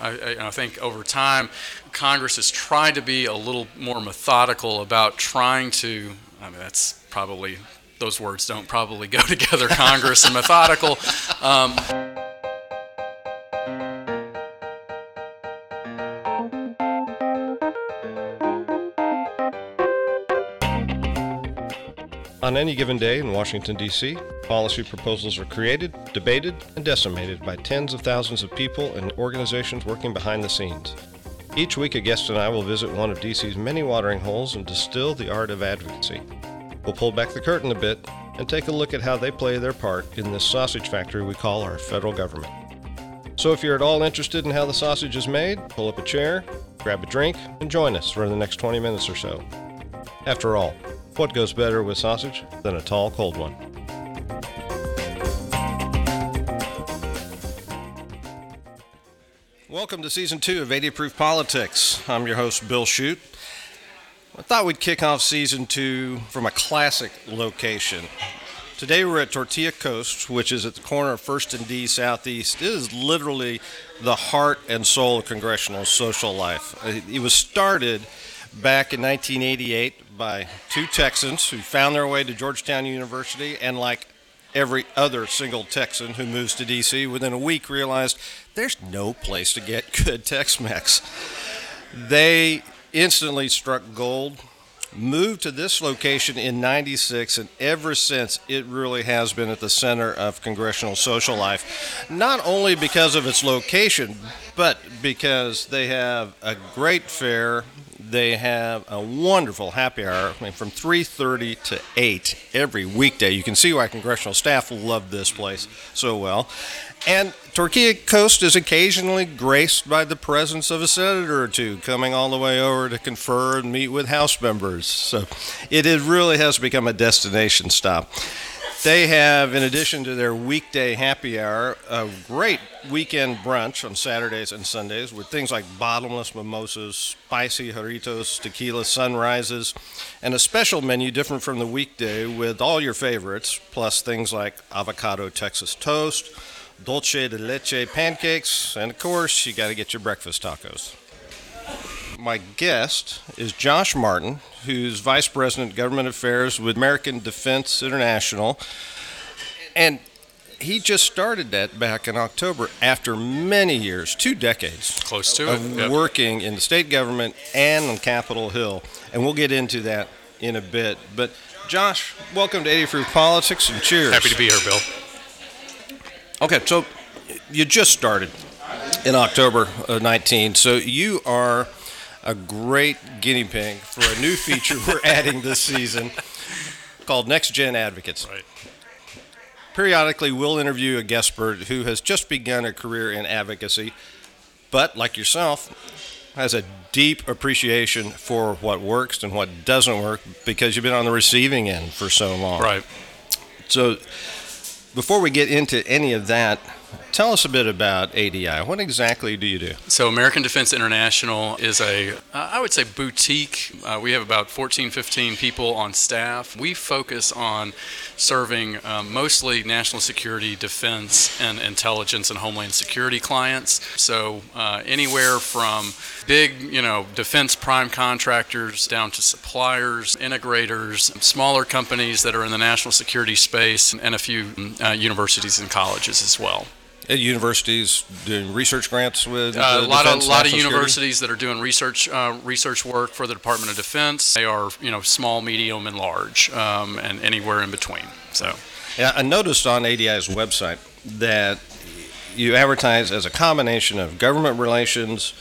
I, I think over time, Congress has tried to be a little more methodical about trying to. I mean, that's probably those words don't probably go together. Congress and methodical. Um, On any given day in Washington, D.C., policy proposals are created, debated, and decimated by tens of thousands of people and organizations working behind the scenes. Each week, a guest and I will visit one of D.C.'s many watering holes and distill the art of advocacy. We'll pull back the curtain a bit and take a look at how they play their part in this sausage factory we call our federal government. So, if you're at all interested in how the sausage is made, pull up a chair, grab a drink, and join us for the next 20 minutes or so. After all, what goes better with sausage than a tall, cold one? Welcome to season two of 80 Proof Politics. I'm your host, Bill Shute. I thought we'd kick off season two from a classic location. Today we're at Tortilla Coast, which is at the corner of First and D Southeast. It is literally the heart and soul of congressional social life. It was started back in 1988 by two Texans who found their way to Georgetown University and, like every other single Texan who moves to D.C., within a week realized there's no place to get good Tex Mex. They instantly struck gold. Moved to this location in 96, and ever since it really has been at the center of congressional social life. Not only because of its location, but because they have a great fare they have a wonderful happy hour I mean, from 3.30 to 8 every weekday. You can see why congressional staff love this place so well. And Tortilla Coast is occasionally graced by the presence of a senator or two coming all the way over to confer and meet with House members. So it really has become a destination stop. They have, in addition to their weekday happy hour, a great weekend brunch on Saturdays and Sundays with things like bottomless mimosas, spicy jarritos, tequila sunrises, and a special menu different from the weekday with all your favorites, plus things like avocado Texas toast, dulce de leche pancakes, and of course, you got to get your breakfast tacos my guest is Josh Martin, who's Vice President Government Affairs with American Defense International. And he just started that back in October after many years, two decades, close to of it, yep. working in the state government and on Capitol Hill. And we'll get into that in a bit. But Josh, welcome to 80 Proof Politics and cheers. Happy to be here, Bill. Okay, so you just started in October of 19. So you are a great guinea pig for a new feature we're adding this season called Next Gen Advocates. Right. Periodically, we'll interview a guestpert who has just begun a career in advocacy, but like yourself, has a deep appreciation for what works and what doesn't work because you've been on the receiving end for so long. Right. So, before we get into any of that, Tell us a bit about ADI. What exactly do you do? So, American Defense International is a, uh, I would say, boutique. Uh, we have about 14, 15 people on staff. We focus on serving um, mostly national security, defense, and intelligence and homeland security clients. So, uh, anywhere from big, you know, defense prime contractors down to suppliers, integrators, smaller companies that are in the national security space, and a few uh, universities and colleges as well at universities doing research grants with uh, a lot of a lot of universities that are doing research uh, research work for the Department of Defense. They are you know small, medium, and large, um, and anywhere in between. So, yeah, I noticed on ADI's website that you advertise as a combination of government relations,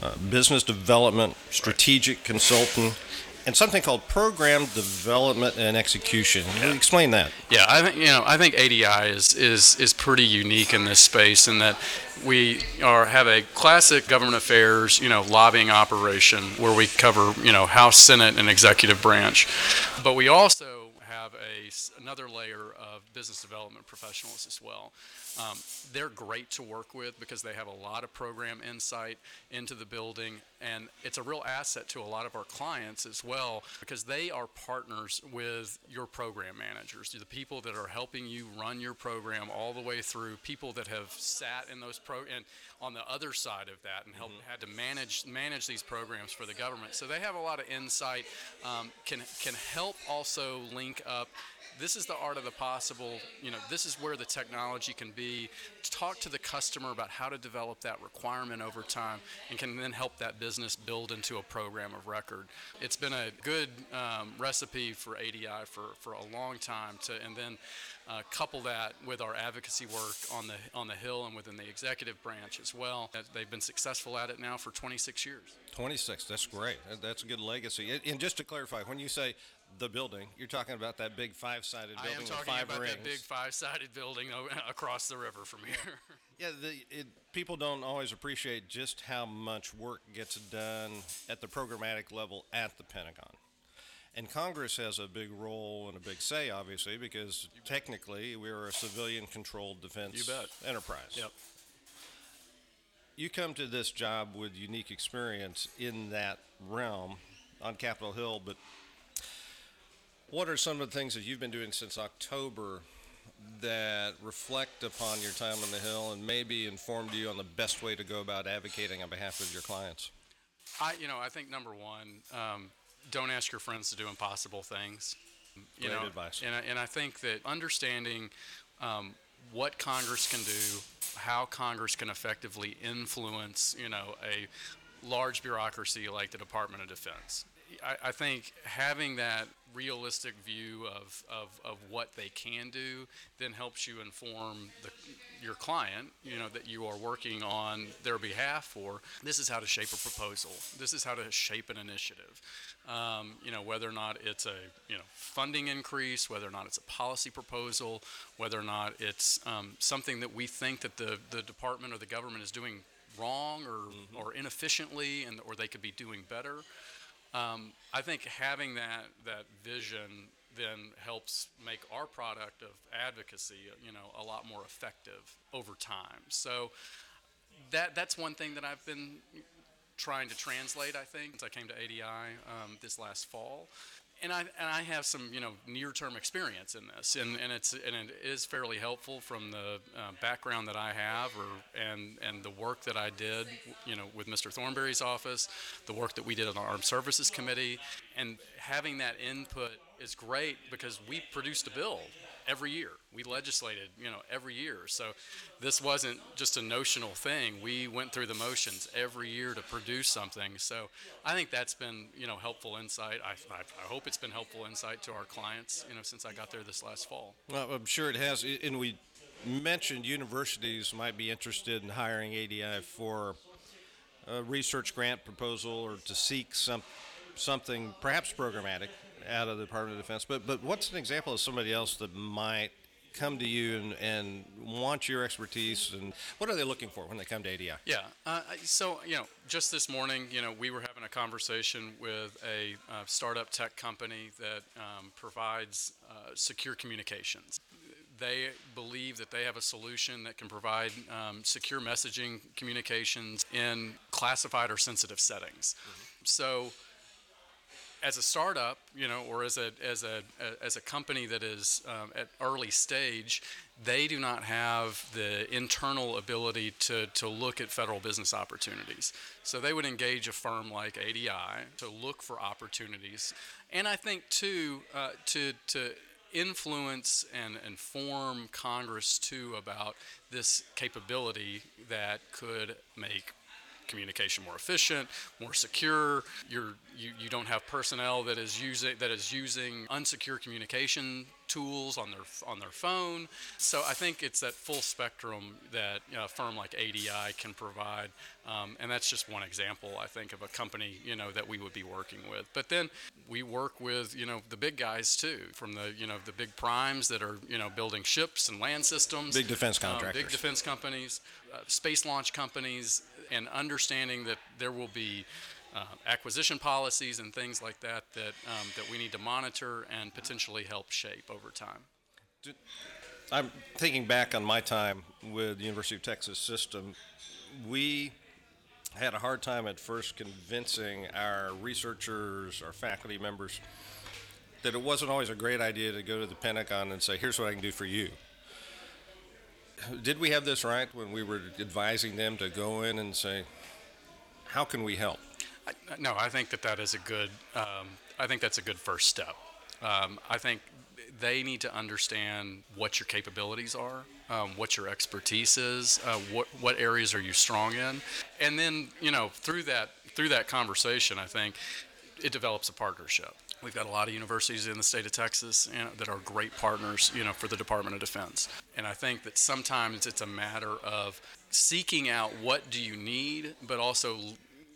uh, business development, strategic consulting and something called program development and execution. Yeah. Explain that. Yeah, I think you know I think ADI is is is pretty unique in this space in that we are have a classic government affairs you know lobbying operation where we cover you know House, Senate, and executive branch, but we also have a another layer of business development professionals as well. Um, they're great to work with because they have a lot of program insight into the building, and it's a real asset to a lot of our clients as well because they are partners with your program managers, the people that are helping you run your program all the way through, people that have sat in those pro and on the other side of that and help, had to manage manage these programs for the government. So they have a lot of insight. Um, can can help also link up this is the art of the possible. You know, this is where the technology can be. Talk to the customer about how to develop that requirement over time, and can then help that business build into a program of record. It's been a good um, recipe for ADI for, for a long time to, and then uh, couple that with our advocacy work on the on the Hill and within the executive branch as well. They've been successful at it now for 26 years. 26. That's great. That's a good legacy. And just to clarify, when you say the building, you're talking about that big five-sided building I am with talking five about rings. that big five-sided building across the river from here. yeah, the, it, people don't always appreciate just how much work gets done at the programmatic level at the Pentagon. And Congress has a big role and a big say, obviously, because technically we're a civilian-controlled defense You bet. enterprise. Yep. You come to this job with unique experience in that realm on Capitol Hill, but what are some of the things that you've been doing since October that reflect upon your time on the Hill and maybe informed you on the best way to go about advocating on behalf of your clients? I, you know, I think number one, um, don't ask your friends to do impossible things. You Great know, advice. And I, and I think that understanding um, what Congress can do, how Congress can effectively influence, you know, a large bureaucracy like the Department of Defense. I, I think having that realistic view of, of, of what they can do then helps you inform the, your client, you know, that you are working on their behalf for. This is how to shape a proposal. This is how to shape an initiative. Um, you know, whether or not it's a, you know, funding increase, whether or not it's a policy proposal, whether or not it's um, something that we think that the, the department or the government is doing wrong or, or inefficiently and or they could be doing better. Um, I think having that that vision then helps make our product of advocacy, you know, a lot more effective over time. So that that's one thing that I've been trying to translate. I think since I came to ADI um, this last fall, and I and I have some you know near term experience in this, and, and it's and it is fairly helpful from the uh, background that I have, or and and the work that I did, you know, with Mr. Thornberry's office, the work that we did on the Armed Services Committee, and having that input is great because we produced a bill every year. We legislated, you know, every year. So this wasn't just a notional thing. We went through the motions every year to produce something. So I think that's been, you know, helpful insight. I, I, I hope it's been helpful insight to our clients, you know, since I got there this last fall. Well, I'm sure it has. And we mentioned universities might be interested in hiring ADI for a research grant proposal or to seek some something perhaps programmatic out of the Department of Defense. But but what's an example of somebody else that might come to you and, and want your expertise and what are they looking for when they come to ADI? Yeah. Uh, so, you know, just this morning, you know, we were having a conversation with a uh, startup tech company that um, provides uh, secure communications. They believe that they have a solution that can provide um, secure messaging communications in classified or sensitive settings. So, as a startup, you know, or as a as a as a company that is um, at early stage, they do not have the internal ability to to look at federal business opportunities. So they would engage a firm like ADI to look for opportunities, and I think too uh, to to influence and inform Congress too about this capability that could make communication more efficient, more secure. You're, you you don't have personnel that is using that is using unsecure communication tools on their on their phone. So I think it's that full spectrum that you know, a firm like ADI can provide, um, and that's just one example I think of a company you know that we would be working with. But then we work with you know the big guys too, from the you know the big primes that are you know building ships and land systems, Big defense um, contractors. big defense companies, uh, space launch companies, and understanding that there will be uh, acquisition policies and things like that that um, that we need to monitor and potentially help shape over time. I'm thinking back on my time with the University of Texas system. We had a hard time at first convincing our researchers, our faculty members, that it wasn't always a great idea to go to the Pentagon and say, here's what I can do for you. Did we have this right when we were advising them to go in and say, how can we help? I, no, I think that that is a good. Um, I think that's a good first step. Um, I think they need to understand what your capabilities are, um, what your expertise is, uh, what what areas are you strong in, and then you know through that through that conversation, I think it develops a partnership. We've got a lot of universities in the state of Texas you know, that are great partners, you know, for the Department of Defense. And I think that sometimes it's a matter of seeking out what do you need, but also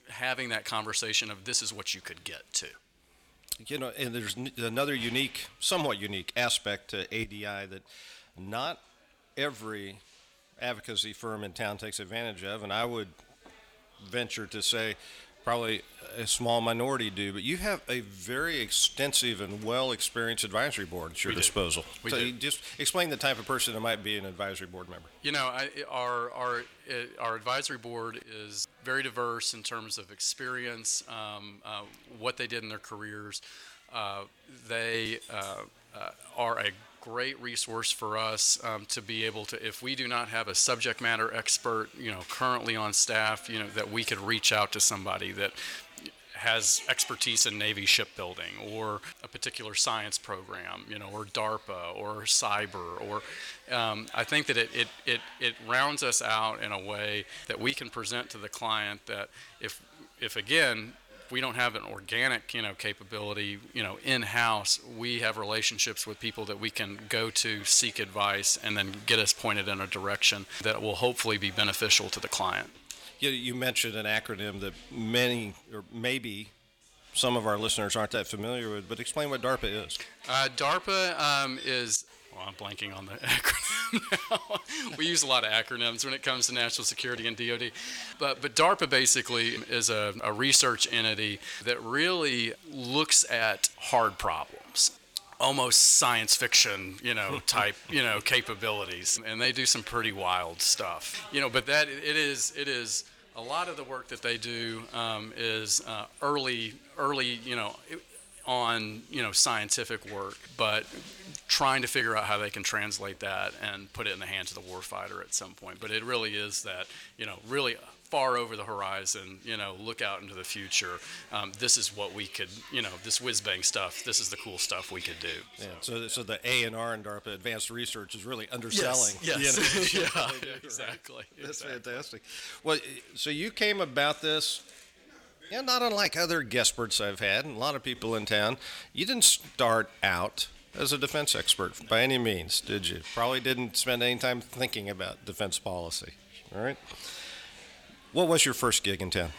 having that conversation of this is what you could get to. You know, and there's another unique, somewhat unique aspect to ADI that not every advocacy firm in town takes advantage of, and I would venture to say probably a small minority do, but you have a very extensive and well experienced advisory board at your We do. disposal. We so do. you just explain the type of person that might be an advisory board member. You know, I, our our uh, our advisory board is very diverse in terms of experience, um, uh, what they did in their careers. Uh, they uh, uh, are a great resource for us um, to be able to, if we do not have a subject matter expert, you know, currently on staff, you know, that we could reach out to somebody that has expertise in Navy shipbuilding or a particular science program, you know, or DARPA or cyber, or um, I think that it, it, it, it rounds us out in a way that we can present to the client that if, if again, we don't have an organic, you know, capability, you know, in-house, we have relationships with people that we can go to seek advice and then get us pointed in a direction that will hopefully be beneficial to the client. You, you mentioned an acronym that many, or maybe some of our listeners aren't that familiar with, but explain what DARPA is. Uh, DARPA um, is. Well, I'm blanking on the acronym now. we use a lot of acronyms when it comes to national security and DoD, but but DARPA basically is a, a research entity that really looks at hard problems almost science fiction, you know, type, you know, capabilities, and they do some pretty wild stuff, you know. But that it is it is a lot of the work that they do um, is uh, early early, you know, on you know scientific work, but trying to figure out how they can translate that and put it in the hands of the warfighter at some point. But it really is that you know really far over the horizon, you know, look out into the future. Um, this is what we could, you know, this whiz bang stuff. This is the cool stuff we could do. Yeah, so, so the A and R in DARPA, advanced research, is really underselling. Yes. yes. yeah. that they do, right? Exactly. That's exactly. fantastic. Well, so you came about this, yeah, not unlike other guestperts I've had, and a lot of people in town. You didn't start out as a defense expert by any means, did you? Probably didn't spend any time thinking about defense policy. All right. What was your first gig in town?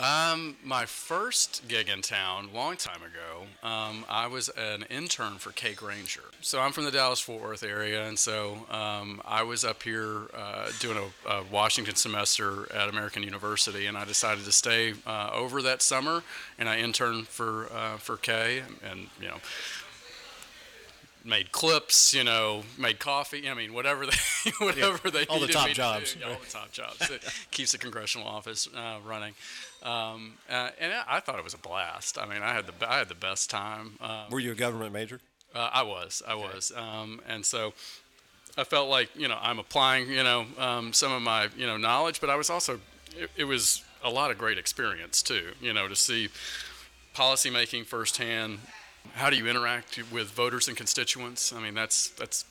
Um, my first gig in town, long time ago, um, I was an intern for Kay Granger. So I'm from the Dallas Fort Worth area, and so um, I was up here uh, doing a, a Washington semester at American University, and I decided to stay uh, over that summer, and I interned for uh, for Kay, and you know made clips, you know, made coffee. I mean, whatever they, whatever they all the top me to jobs, do. Yeah, all the top jobs. It keeps the congressional office uh, running, um, uh, and I thought it was a blast. I mean, I had the I had the best time. Um, Were you a government major? uh, I was, I was, um, and so I felt like you know I'm applying you know um, some of my you know knowledge, but I was also it, it was a lot of great experience too. You know, to see policymaking firsthand. How do you interact with voters and constituents? I mean, that's that's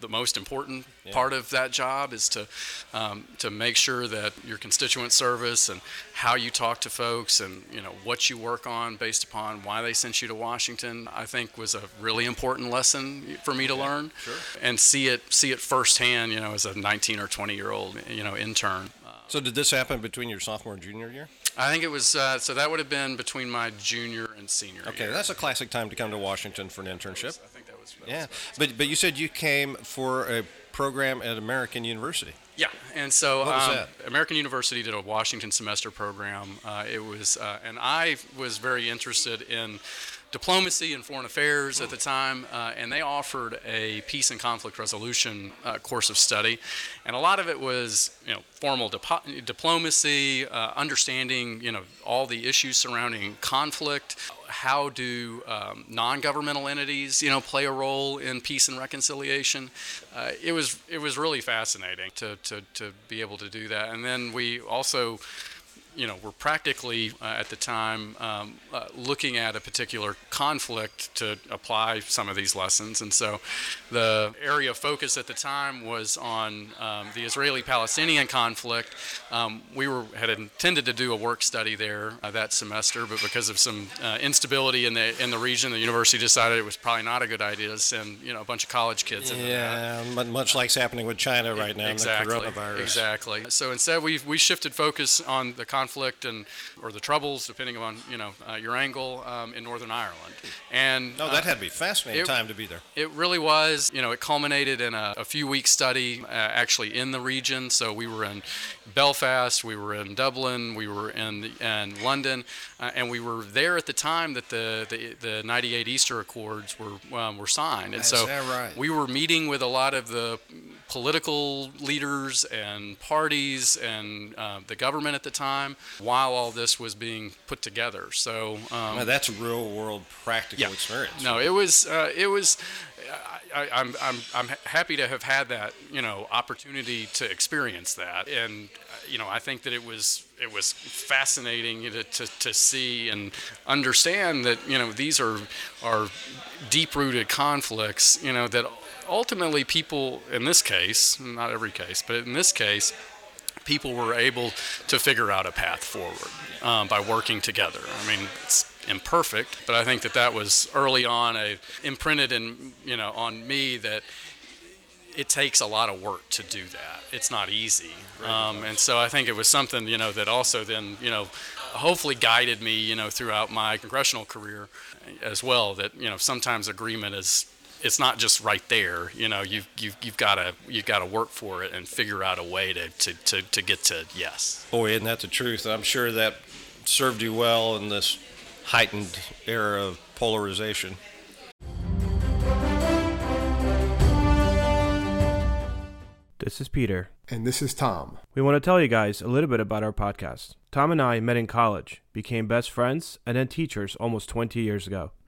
the most important Yeah. part of that job is to um, to make sure that your constituent service and how you talk to folks and you know what you work on based upon why they sent you to Washington. I think was a really important lesson for me to learn sure. and see it see it firsthand. You know, as a 19 or 20 year old you know intern. So did this happen between your sophomore and junior year? I think it was uh, so that would have been between my junior and senior. Okay, year. that's a classic time to come to Washington for an internship. I think that was. that Yeah, was- but but you said you came for a program at American University. Yeah, and so was um? American University did a Washington semester program. Uh, it was, uh, and I was very interested in diplomacy and foreign affairs at the time, uh, and they offered a peace and conflict resolution uh, course of study, and a lot of it was you know formal dip- diplomacy, uh, understanding you know all the issues surrounding conflict. How do um, non-governmental entities, you know, play a role in peace and reconciliation? Uh, it was it was really fascinating to, to, to be able to do that, and then we also you know, were practically uh, at the time um, uh, looking at a particular conflict to apply some of these lessons. And so the area of focus at the time was on um, the Israeli Palestinian conflict. Um, we were, had intended to do a work study there uh, that semester, but because of some uh, instability in the, in the region, the university decided it was probably not a good idea to send you know, a bunch of college kids yeah, that. much like's happening with China right now, exactly, the coronavirus. Exactly. So instead, we we shifted focus on the conflict conflict and or the troubles, depending on you know uh, your angle, um, in Northern Ireland. And no, that uh, had to be fascinating it, time to be there. It really was. You know, it culminated in a, a few week study uh, actually in the region. So we were in Belfast, we were in Dublin, we were in in London, uh, and we were there at the time that the the, the 98 Easter Accords were um, were signed. And Is so right? we were meeting with a lot of the political leaders and parties and uh, the government at the time while all this was being put together. So um, that's real world practical yeah. experience. No, it was uh, it was. I, am I'm, I'm happy to have had that you know opportunity to experience that, and you know I think that it was it was fascinating to, to, to see and understand that you know these are are deep rooted conflicts you know that ultimately, people, in this case, not every case, but in this case, people were able to figure out a path forward um, by working together. I mean, it's imperfect, but I think that that was early on a imprinted in you know on me that it takes a lot of work to do that. It's not easy, um, and so I think it was something you know that also then you know hopefully guided me you know throughout my congressional career as well. That you know sometimes agreement is it's not just right there. You know, you've you've you've got to you've got to work for it and figure out a way to, to, to, to get to yes. Boy, isn't that the truth? I'm sure that served you well in this heightened era of polarization. This is Peter. And this is Tom. We want to tell you guys a little bit about our podcast. Tom and I met in college, became best friends, and then teachers almost 20 years ago.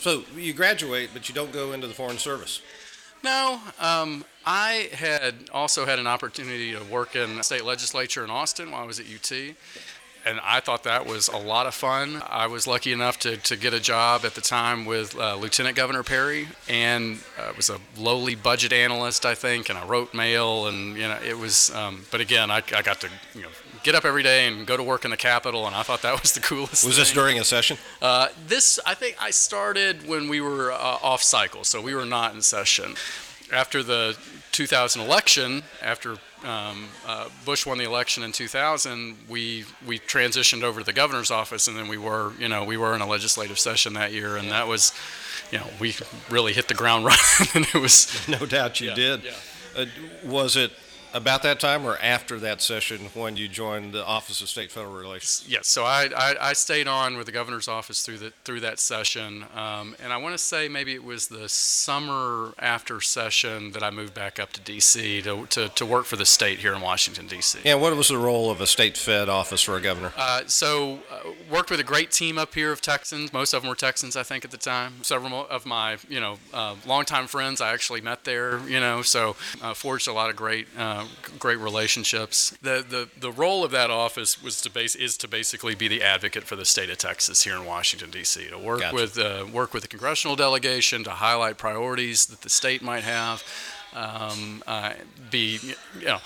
So you graduate, but you don't go into the foreign service. No, um, I had also had an opportunity to work in the state legislature in Austin while I was at UT. And I thought that was a lot of fun. I was lucky enough to, to get a job at the time with uh, Lieutenant Governor Perry, and I was a lowly budget analyst, I think, and I wrote mail, and you know it was. Um, but again, I, I got to you know get up every day and go to work in the Capitol, and I thought that was the coolest. Was thing. this during a session? Uh, this, I think, I started when we were uh, off cycle, so we were not in session. After the 2000 election, after um, uh, Bush won the election in 2000, we we transitioned over to the governor's office, and then we were, you know, we were in a legislative session that year, and that was, you know, we really hit the ground running, and it was. No doubt you yeah, did. Yeah. Uh, was it about that time or after that session when you joined the Office of State Federal Relations? Yes, so I, I, I stayed on with the governor's office through the through that session, um, and I want to say maybe it was the summer after session that I moved back up to D.C. to, to, to work for the state here in Washington D.C. Yeah, what was the role of a state Fed office for a governor? Uh, so uh, worked with a great team up here of Texans. Most of them were Texans, I think, at the time. Several of my you know uh, longtime friends I actually met there. You know, so uh, forged a lot of great uh, great relationships. The, the the role of that office was to base is to basically be the advocate for the state of Texas here in Washington D.C. to work Gotcha. with uh, work with the congressional delegation to highlight priorities that the state might have. Um, uh, be you know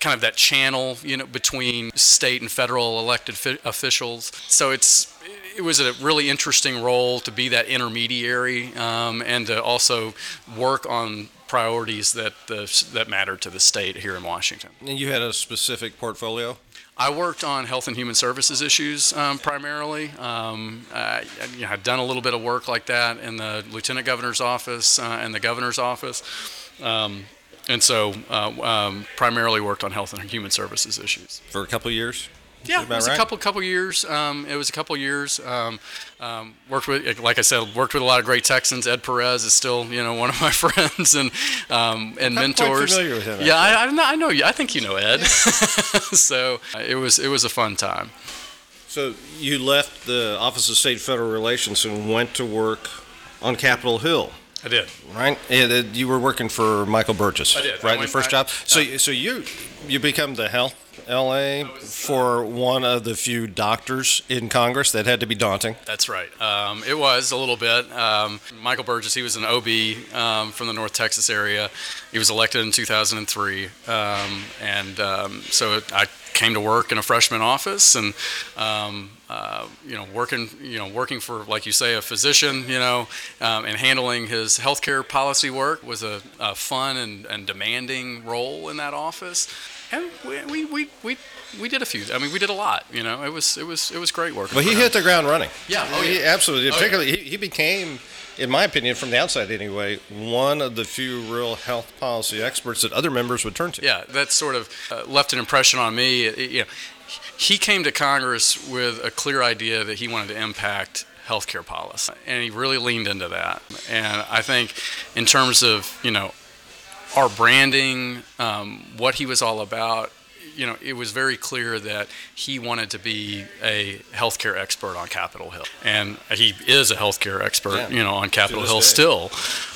kind of that channel, you know, between state and federal elected fi- officials. So it's it was a really interesting role to be that intermediary um, and to also work on priorities that the, that matter to the state here in Washington. And you had a specific portfolio. I worked on health and human services issues um, primarily. Um, I, you know, had done a little bit of work like that in the lieutenant governor's office uh, and the governor's office. Um, and so uh, um, primarily worked on health and human services issues for a couple of years. Yeah, it was right? a couple couple years. Um, it was a couple years. Um, um, worked with, like I said, worked with a lot of great Texans. Ed Perez is still, you know, one of my friends and um, and I'm mentors. familiar with him. Yeah, I, I, know, I know you. I think you know Ed. so uh, it was it was a fun time. So you left the Office of State Federal Relations and went to work on Capitol Hill. I did. Right? And you were working for Michael Burgess. I did. Right, I your first I, job. So, so you you become the health LA for one of the few doctors in Congress that had to be daunting. That's right. Um, it was a little bit. Um, Michael Burgess, he was an OB um, from the North Texas area. He was elected in 2003, um, and um, so I came to work in a freshman office and. Um, uh, you know, working, you know, working for, like you say, a physician, you know, and handling his healthcare policy work was a, a fun and, and demanding role in that office and we, we, we, we, we did a few. I mean, we did a lot. You know, it was it was it was great work. But he hit the ground running. Yeah, oh, he, yeah. absolutely. Oh, Particularly, yeah. he, he became, in my opinion, from the outside anyway, one of the few real health policy experts that other members would turn to. Yeah, that sort of uh, left an impression on me. It, you know, he came to Congress with a clear idea that he wanted to impact healthcare policy, and he really leaned into that. And I think, in terms of you know our branding, um, what he was all about, you know, it was very clear that he wanted to be a healthcare expert on Capitol Hill, and he is a healthcare expert, yeah. you know, on Capitol Hill day. still.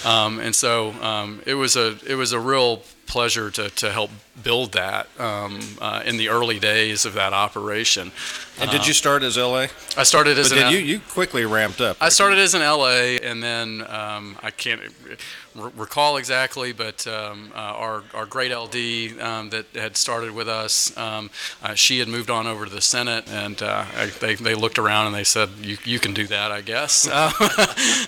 Um, and so um, it was a it was a real pleasure to, to help build that um, uh, in the early days of that operation. And did you start as LA? I started as but an then you, you quickly ramped up. I started as an LA, and then um, I can't r- recall exactly, but um, uh, our, our great LD um, that had started with us, um, uh, she had moved on over to the Senate, and uh, I, they, they looked around and they said, "You, you can do that, I guess."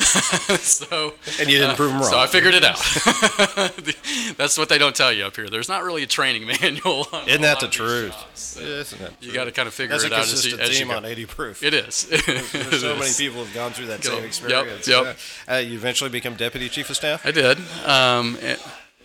so and you didn't prove them wrong. So I figured it out. That's what they don't tell you up here. There's not really a training manual. Isn't that the truth? Isn't it? You got to kind of figure That's it a out consistent as you, as you theme go. on 80 proof. It is. There's so many people have gone through that same Yep, experience. yep. Uh, you eventually become deputy chief of staff. I did. Um, it-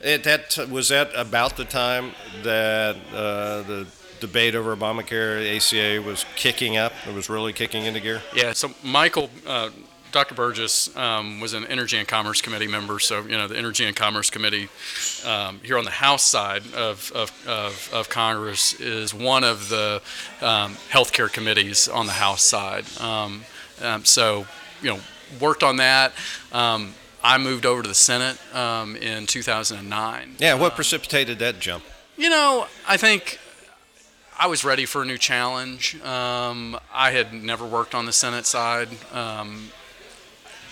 It, that was that about the time that uh, the debate over Obamacare, ACA, was kicking up. It was really kicking into gear. Yeah, so Michael, uh, Dr. Burgess um, was an Energy and Commerce Committee member. So, you know, the Energy and Commerce Committee um, here on the House side of, of, of, of Congress is one of the um, healthcare committees on the House side. Um, um, so, you know, worked on that. Um, I moved over to the Senate um, in 2009. Yeah, what precipitated that jump? You know, I think I was ready for a new challenge. Um, I had never worked on the Senate side. Um,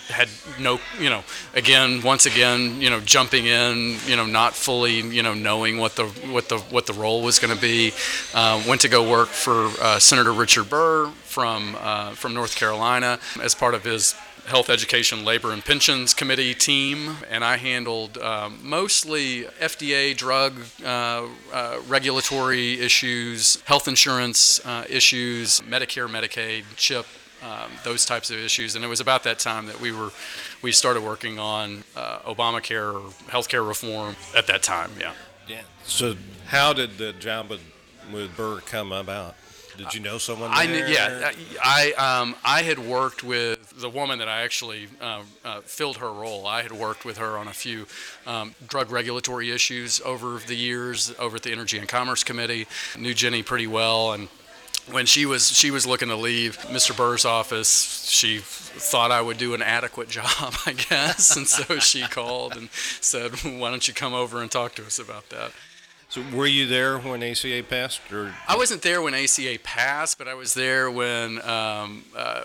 had no, you know, again, once again, you know, jumping in, you know, not fully, you know, knowing what the what the what the role was going to be. Uh, went to go work for uh, Senator Richard Burr from uh, from North Carolina as part of his Health, Education, Labor, and Pensions Committee team, and I handled um, mostly FDA drug uh, uh, regulatory issues, health insurance uh, issues, Medicare, Medicaid, CHIP, um, those types of issues. And it was about that time that we were we started working on uh, Obamacare or healthcare reform at that time. Yeah. Yeah. So how did the job with, with Burr come about? Did you know someone? There? I knew, yeah, I um, I had worked with the woman that I actually uh, uh, filled her role. I had worked with her on a few um, drug regulatory issues over the years over at the Energy and Commerce Committee. Knew Jenny pretty well, and when she was she was looking to leave Mr. Burr's office, she thought I would do an adequate job, I guess, and so she called and said, "Why don't you come over and talk to us about that?" So were you there when ACA passed, or I wasn't there when ACA passed, but I was there when um, uh,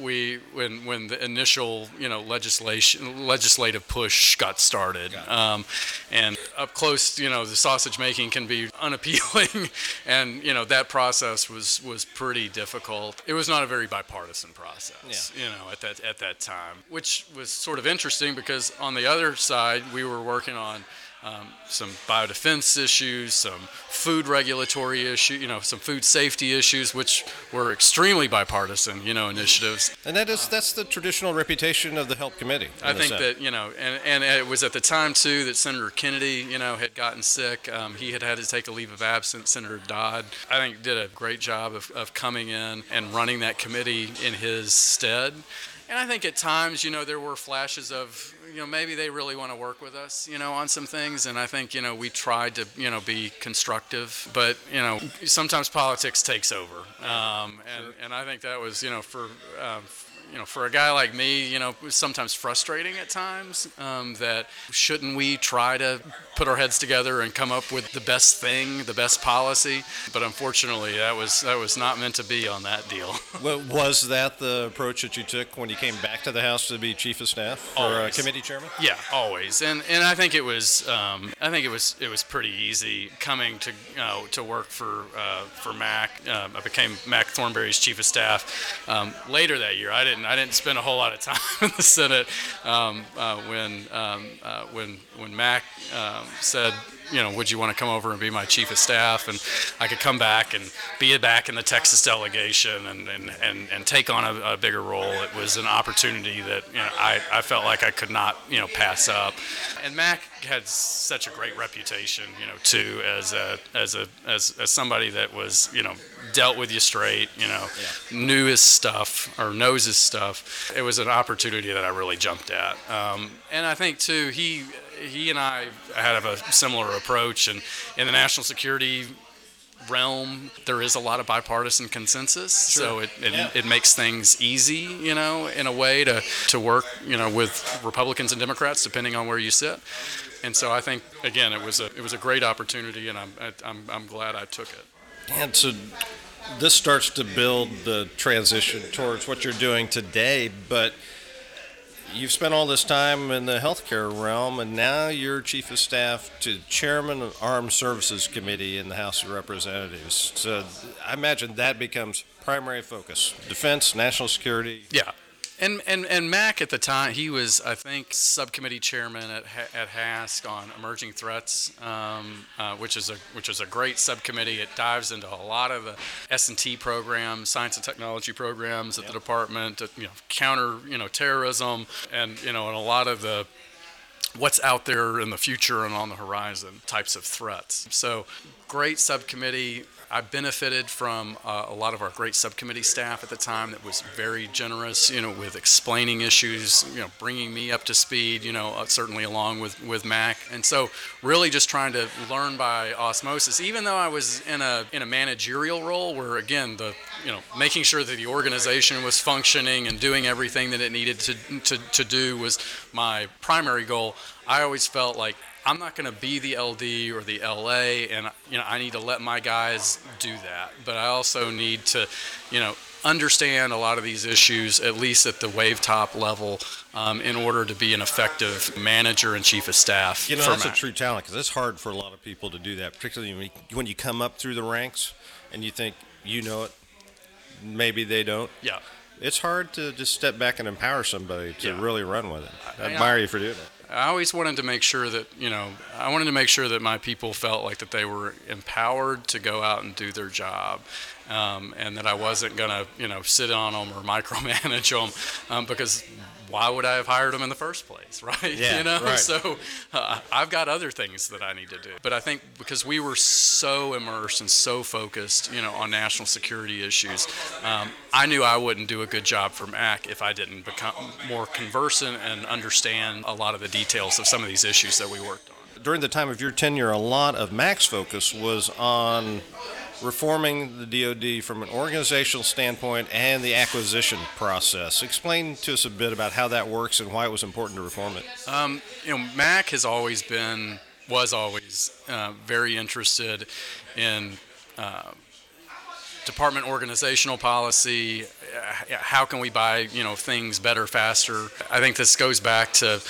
we when when the initial you know legislation legislative push got started. Um, and up close, you know, the sausage making can be unappealing, and you know that process was was pretty difficult. It was not a very bipartisan process, you know, at that at that time, which was sort of interesting because on the other side we were working on um, some biodefense issues, some food regulatory issue, you know, some food safety issues, which were extremely bipartisan, you know, initiatives. and that is that's the traditional reputation of the Help Committee. I think Senate. that you know, and, and it was at the time too that Senator Kennedy, you know, had gotten sick. Um, he had had to take a leave of absence. Senator Dodd, I think, did a great job of, of coming in and running that committee in his stead. And I think at times, you know, there were flashes of, you know, maybe they really want to work with us, you know, on some things. And I think, you know, we tried to, you know, be constructive. But, you know, sometimes politics takes over. Um, and, and I think that was, you know, for, um, you know, for a guy like me, you know, sometimes frustrating at times um, that shouldn't we try to put our heads together and come up with the best thing, the best policy? But unfortunately, that was that was not meant to be on that deal. Well, was that the approach that you took when you came back to the House to be Chief of Staff or uh, Always. committee chairman? Yeah, always, and and I think it was um, I think it was it was pretty easy coming to you know, to work for uh, for Mac. Um, I became Mac Thornberry's chief of staff um, later that year. I didn't I didn't spend a whole lot of time in the Senate um, uh, when um, uh, when when Mac um, said. You know, would you want to come over and be my chief of staff? And I could come back and be back in the Texas delegation and, and, and, and take on a, a bigger role. It was an opportunity that you know, I, I felt like I could not you know pass up. And Mac had such a great reputation, you know, too, as a as a as, as somebody that was you know dealt with you straight, you know, knew his stuff or knows his stuff. It was an opportunity that I really jumped at. Um, and I think too he he and I had a similar approach, and in the national security realm, there is a lot of bipartisan consensus. So it, it, Yeah. it makes things easy, you know, in a way to, to work, you know, with Republicans and Democrats, depending on where you sit. And so I think, again, it was a, it was a great opportunity, and I'm, I'm, I'm glad I took it. And so this starts to build the transition towards what you're doing today, but you've spent all this time in the healthcare realm, and now you're chief of staff to chairman of Armed Services Committee in the House of Representatives. So I imagine that becomes primary focus: defense, national security. Yeah. And, and, and Mac at the time, he was, I think, subcommittee chairman at, at HASC on emerging threats, um, uh, which is a which is a great subcommittee. It dives into a lot of the S and T programs, science and technology programs at the department, uh, you know, counter you know terrorism, and you know, and a lot of the what's out there in the future and on the horizon types of threats. So, great subcommittee. I benefited from uh, a lot of our great subcommittee staff at the time that was very generous, you know, with explaining issues, you know, bringing me up to speed, you know, uh, certainly along with, with Mac. And so really just trying to learn by osmosis, even though I was in a, in a managerial role where, again, the, you know, making sure that the organization was functioning and doing everything that it needed to, to, to do was my primary goal. I always felt like I'm not going to be the LD or the LA, and you know I need to let my guys do that. But I also need to, you know, understand a lot of these issues at least at the wave top level um, in order to be an effective manager and chief of staff. You know, that's a true talent because it's hard for a lot of people to do that, particularly when you, when you come up through the ranks and you think you know it. Maybe they don't. Yeah. It's hard to just step back and empower somebody to Yeah. really run with it. I- admire you for doing it. I always wanted to make sure that you know I wanted to make sure that my people felt like that they were empowered to go out and do their job, um, and that I wasn't gonna you know sit on them or micromanage them um, because why would I have hired them in the first place, right? Yeah, you know, right. so uh, I've got other things that I need to do. But I think because we were so immersed and so focused, you know, on national security issues, um, I knew I wouldn't do a good job for MAC if I didn't become more conversant and understand a lot of the details of some of these issues that we worked on. During the time of your tenure, a lot of Mac's focus was on reforming the DoD from an organizational standpoint and the acquisition process. Explain to us a bit about how that works and why it was important to reform it. Um, you know, Mac has always been was always uh, very interested in uh, department organizational policy. uh, How can we buy you know things better, faster? I think this goes back to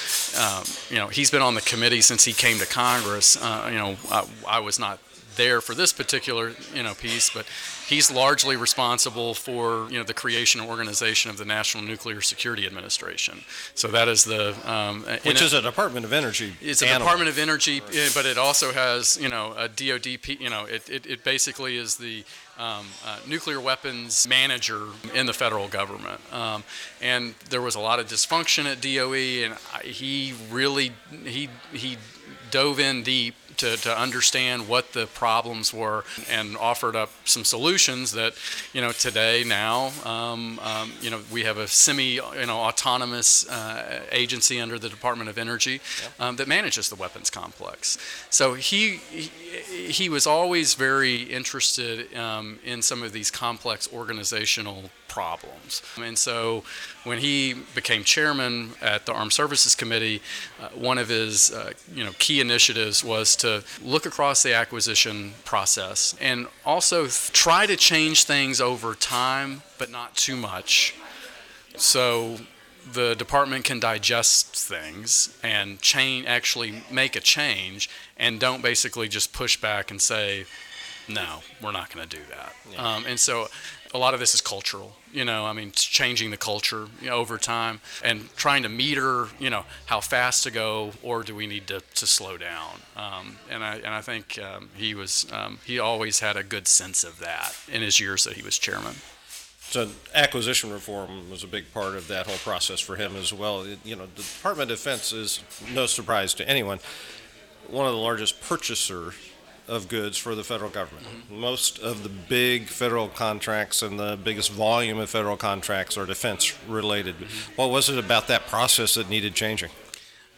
um, you know he's been on the committee since he came to Congress. Uh, you know I, I was not there for this particular you know piece, but he's largely responsible for you know the creation and organization of the National Nuclear Security Administration. So that is the um, Which is a Department of Energy. it's a. Department of Energy, eh, but it also has, you know, a DoD. You know, it, it, it basically is the um, uh, nuclear weapons manager in the federal government. Um, and there was a lot of dysfunction at DOE, and I, he really he he dove in deep to, to understand what the problems were and offered up some solutions that, you know, today now, um, um, you know, we have a semi, you know, autonomous uh, agency under the Department of Energy um, that manages the weapons complex. So he, he he was always very interested um, in some of these complex organizational problems. And so when he became chairman at the Armed Services Committee, uh, one of his uh, you know key initiatives was to look across the acquisition process and also th- try to change things over time, but not too much. So the department can digest things and change actually make a change and don't basically just push back and say no we're not going to do that um, and so a lot of this is cultural you know i mean it's changing the culture you know, over time and trying to meter you know how fast to go or do we need to, to slow down. Um, and, I, and i think um, he was um, he always had a good sense of that in his years that he was chairman. So acquisition reform was a big part of that whole process for him as well. You know, the Department of Defense is no surprise to anyone, one of the largest purchaser of goods for the federal government. Most of the big federal contracts and the biggest volume of federal contracts are defense related. What was it about that process that needed changing?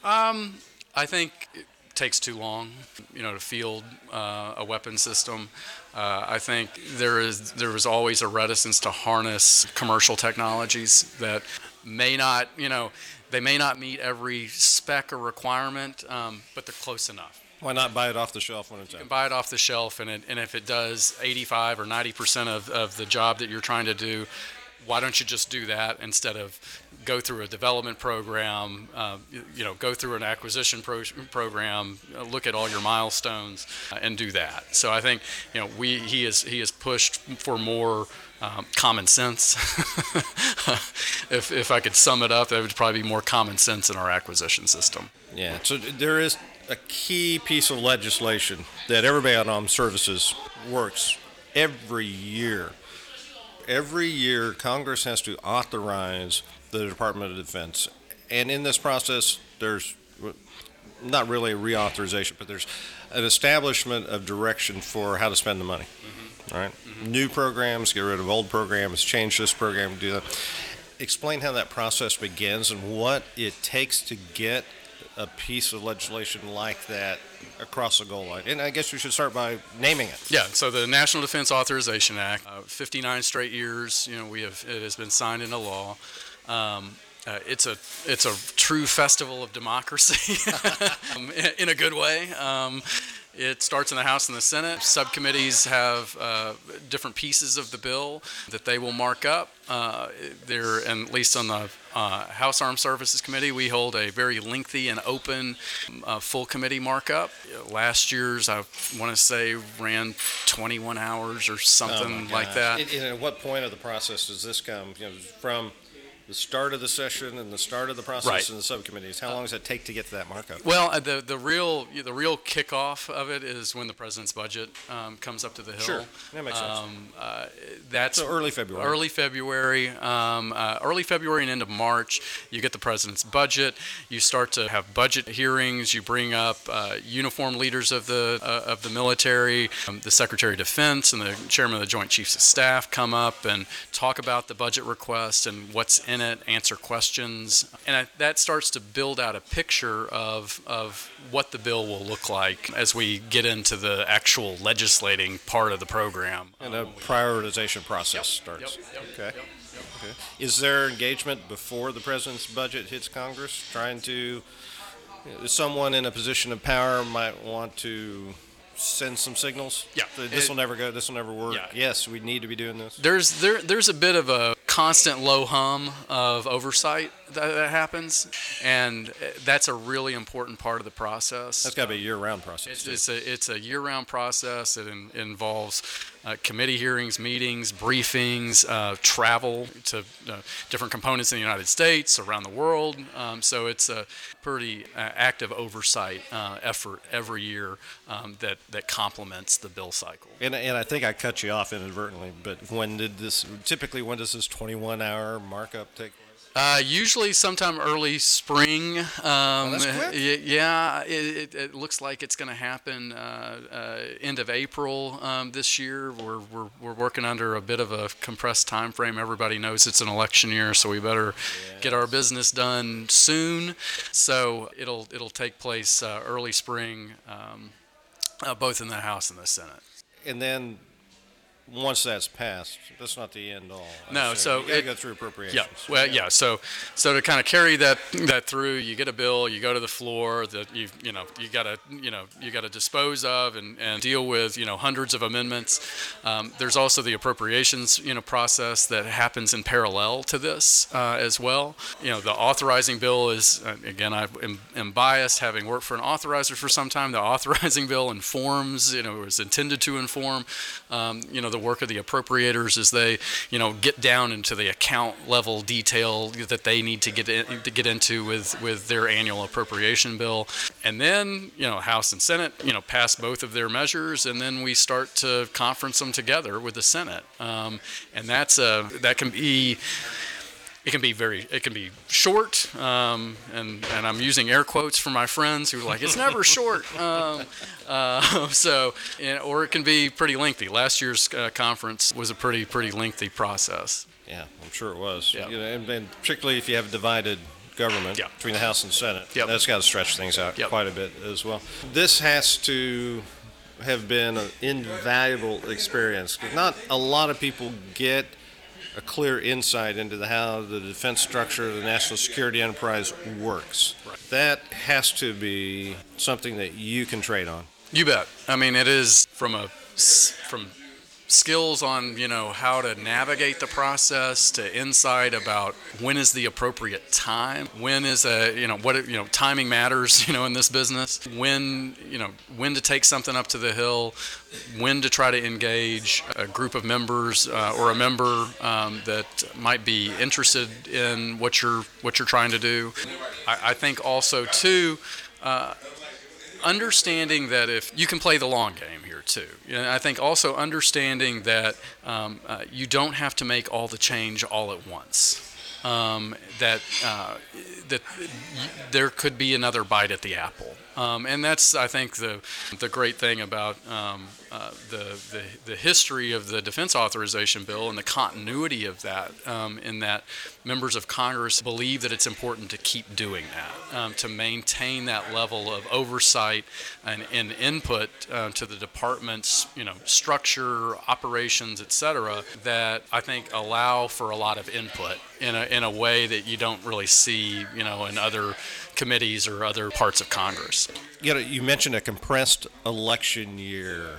Um, I think it takes too long, you know, to field uh, a weapon system. Uh, I think there is there was always a reticence to harness commercial technologies that may not, you know, they may not meet every spec or requirement, um, but they're close enough. Why not buy it off the shelf when it's You out? can buy it off the shelf, and, it, and if it does 85 or 90 percent of, of the job that you're trying to do, why don't you just do that instead of go through a development program, uh, you, you know, go through an acquisition pro- program, uh, look at all your milestones, uh, and do that. So I think you know we he is he is pushed for more. Um, common sense. if, if I could sum it up, that would probably be more common sense in our acquisition system. Yeah, so there is a key piece of legislation that everybody on armed services works every year. Every year, Congress has to authorize the Department of Defense. And in this process, there's not really a reauthorization, but there's an establishment of direction for how to spend the money. All right? Mm-hmm. New programs, get rid of old programs, change this program, do that. Explain how that process begins and what it takes to get a piece of legislation like that across the goal line. And I guess we should start by naming it. Yeah, so the National Defense Authorization Act, uh, 59 straight years, you know, we have it has been signed into law. Um, uh, it's a it's a true festival of democracy, um, in, in a good way. Um, it starts in the House and the Senate. Subcommittees have uh, different pieces of the bill that they will mark up. Uh, there, and at least on the uh, House Armed Services Committee, we hold a very lengthy and open uh, full committee markup. Last year's, I want to say, ran 21 hours or Oh, something my like gosh. that. And, and at what point of the process does this come? You know, from the start of the session and the start of the process Right. in the subcommittees. How long does it take to get to that markup? Well, uh, the the real the real kickoff of it is when the president's budget um, comes up to the hill. Sure. That makes sense. Um, uh, that's So early February. Early February, um, uh, early February and into March, you get the president's budget. You start to have budget hearings. You bring up uh, uniform leaders of the uh, of the military, um, the Secretary of Defense and the Chairman of the Joint Chiefs of Staff come up and talk about the budget request and what's in answer questions, and I, that starts to build out a picture of of what the bill will look like as we get into the actual legislating part of the program. And a um, prioritization process starts. Yep, yep, okay. yep, yep. Okay. Is there engagement before the president's budget hits Congress, trying to someone in a position of power might want to send some signals. Yeah. This It- will never go. This will never work. Yeah. Yes, we need to be doing this. There's there there's a bit of a constant low hum of oversight that, that happens, and uh, that's a really important part of the process. That's got to be a year-round process. It's, it's a it's a year-round process. It in, involves uh, committee hearings, meetings, briefings, uh, travel to uh, different components in the United States, around the world. Um, so it's a pretty uh, active oversight uh, effort every year um, that that complements the bill cycle. And, and I think I cut you off inadvertently, but when did this? Typically, when does this 21-hour markup take place? Uh, usually, sometime early spring. Um, y- yeah, it, it, it looks like it's going to happen uh, uh, end of April um, this year. We're, we're, we're working under a bit of a compressed time frame. Everybody knows it's an election year, so we better get our business done soon. So it'll it'll take place uh, early spring, um, uh, both in the House and the Senate. And then once that's passed, that's not the end all. I No, assume. so you gotta it- go through appropriations. Yeah. Well, yeah. So, so to kind of carry that that through, you get a bill, you go to the floor that you you know you got to you know you got to dispose of and, and deal with you know hundreds of amendments. Um, there's also the appropriations you know process that happens in parallel to this uh, as well. You know, the authorizing bill is uh, again I am, am biased, having worked for an authorizer for some time. The authorizing bill informs you know was intended to inform um, you know the work of the appropriators as they you know get down into the account level detail that they need to get in, to get into with with their annual appropriation bill. And then you know House and Senate you know pass both of their measures and then we start to conference them together with the Senate. Um, and that's a that can be it can be very it can be short um, and and I'm using air quotes for my friends who are like it's never short um, uh, so and, or it can be pretty lengthy last year's uh, conference was a pretty pretty lengthy process Yeah, I'm sure it was. Yeah. You know, and, and particularly if you have divided government Yeah. between the House and Senate, Yep. that's got to stretch things out Yep. quite a bit as well. This has to have been an invaluable experience Not a lot of people get a clear insight into the, how the defense structure of the national security enterprise works. That has to be something that you can trade on. You bet. I mean, it is from a from skills on you know how to navigate the process to insight about when is the appropriate time when is a you know what you know timing matters you know in this business when you know when to take something up to the hill when to try to engage a group of members uh, or a member um, that might be interested in what you're what you're trying to do. I, I think also too understanding that if you can play the long game here too, know, I think also understanding that um, uh, you don't have to make all the change all at once. Um, that uh, that there could be another bite at the apple, um, and that's I think the the great thing about um, uh, the, the the history of the defense authorization bill and the continuity of that. Um, in that members of Congress believe that it's important to keep doing that, um, to maintain that level of oversight and, and input uh, to the department's you know structure, operations, et cetera, that I think allow for a lot of input in a, in a way that you don't really see you know in other committees or other parts of Congress. You know, you mentioned a compressed election year.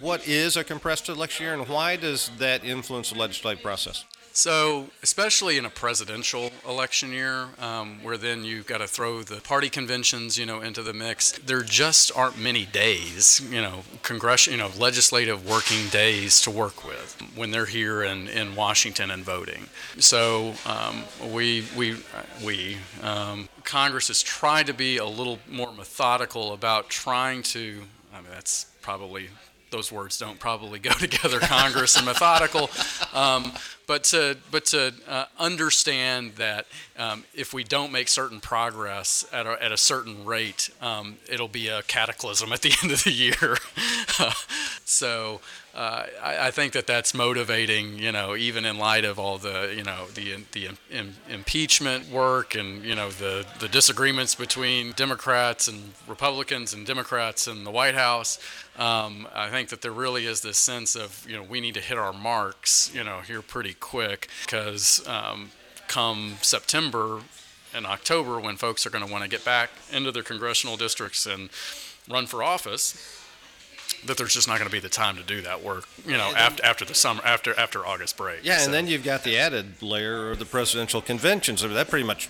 What is a compressed election year, and why does that influence the legislative process? So, especially in a presidential election year, um, where then you've got to throw the party conventions, you know, into the mix, there just aren't many days, you know, congressional, you know, legislative working days to work with when they're here in, in Washington and voting. So, um, we we we um, Congress has tried to be a little more methodical about trying to. I mean, that's probably those words don't probably go together, Congress and methodical. Um, but to but to uh, understand that um, if we don't make certain progress at a, at a certain rate, um, it'll be a cataclysm at the end of the year. so uh, I, I think that that's motivating, you know, even in light of all the, you know, the the im- impeachment work and you know the the disagreements between Democrats and Republicans and Democrats in the White House. Um, I think that there really is this sense of, you know, we need to hit our marks, you know, here pretty quick because um, come September, and October when folks are going to want to get back into their congressional districts and run for office that there's just not going to be the time to do that work, you know, after after the summer, after after August break. Yeah, So- and then you've got the added layer of the presidential conventions. I mean, that pretty much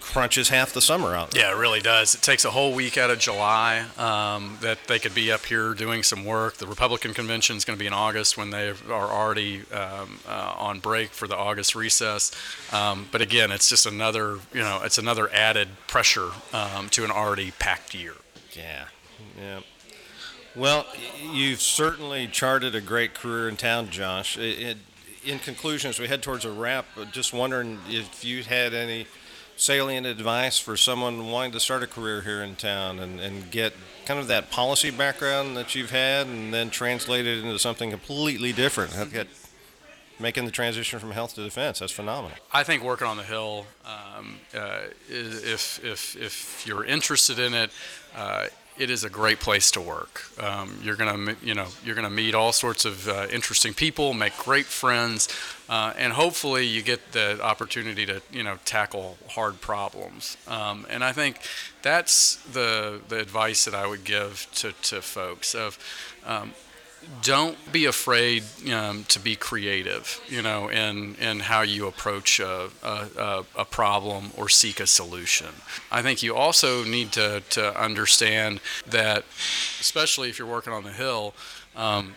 crunches half the summer out. Yeah, it really does. It takes a whole week out of July um, that they could be up here doing some work. The Republican convention is going to be in August when they are already um, uh, on break for the August recess. Um, but again, it's just another, you know, it's another added pressure um, to an already packed year. Yeah, yeah. Well, you've certainly charted a great career in town, Josh. It- in conclusion, as we head towards a wrap, uh, just wondering if you had any salient advice for someone wanting to start a career here in town and, and get kind of that policy background that you've had and then translate it into something completely different. Making the transition from health to defense, that's phenomenal. I think working on the Hill, um, uh, if, if, if you're interested in it, uh, it is a great place to work. Um, you're gonna, you know, you're gonna meet all sorts of uh, interesting people, make great friends, uh, and hopefully you get the opportunity to, you know, tackle hard problems. Um, and I think that's the the advice that I would give to, to folks of. Um, don't be afraid um, to be creative, you know, in, in how you approach a, a, a, problem or seek a solution. I think you also need to, to understand that, especially if you're working on the Hill, um,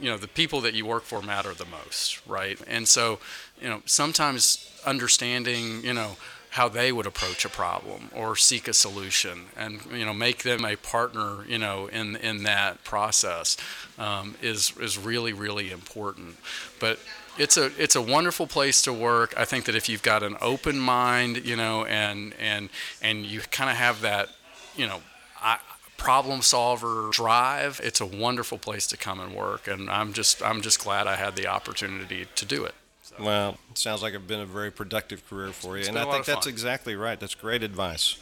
you know, the people that you work for matter the most, right? And so, you know, sometimes understanding, you know, how they would approach a problem or seek a solution and you know make them a partner you know in in that process um, is is really really important. But it's a it's a wonderful place to work. I think that if you've got an open mind you know and and and you kind of have that you know I, problem solver drive it's a wonderful place to come and work. And I'm just I'm just glad I had the opportunity to do it Well, it sounds like it's been a very productive career for you, It's and I think that's fun. exactly right. That's great advice.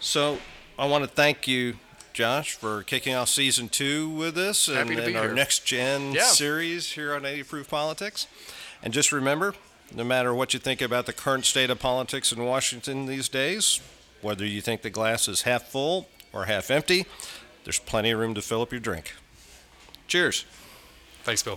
So, I want to thank you, Josh, for kicking off season two with us and, Happy to and our here. next gen Yeah. series here on 80 Proof Politics. And just remember, no matter what you think about the current state of politics in Washington these days, whether you think the glass is half full or half empty, there's plenty of room to fill up your drink. Cheers. thanks Bill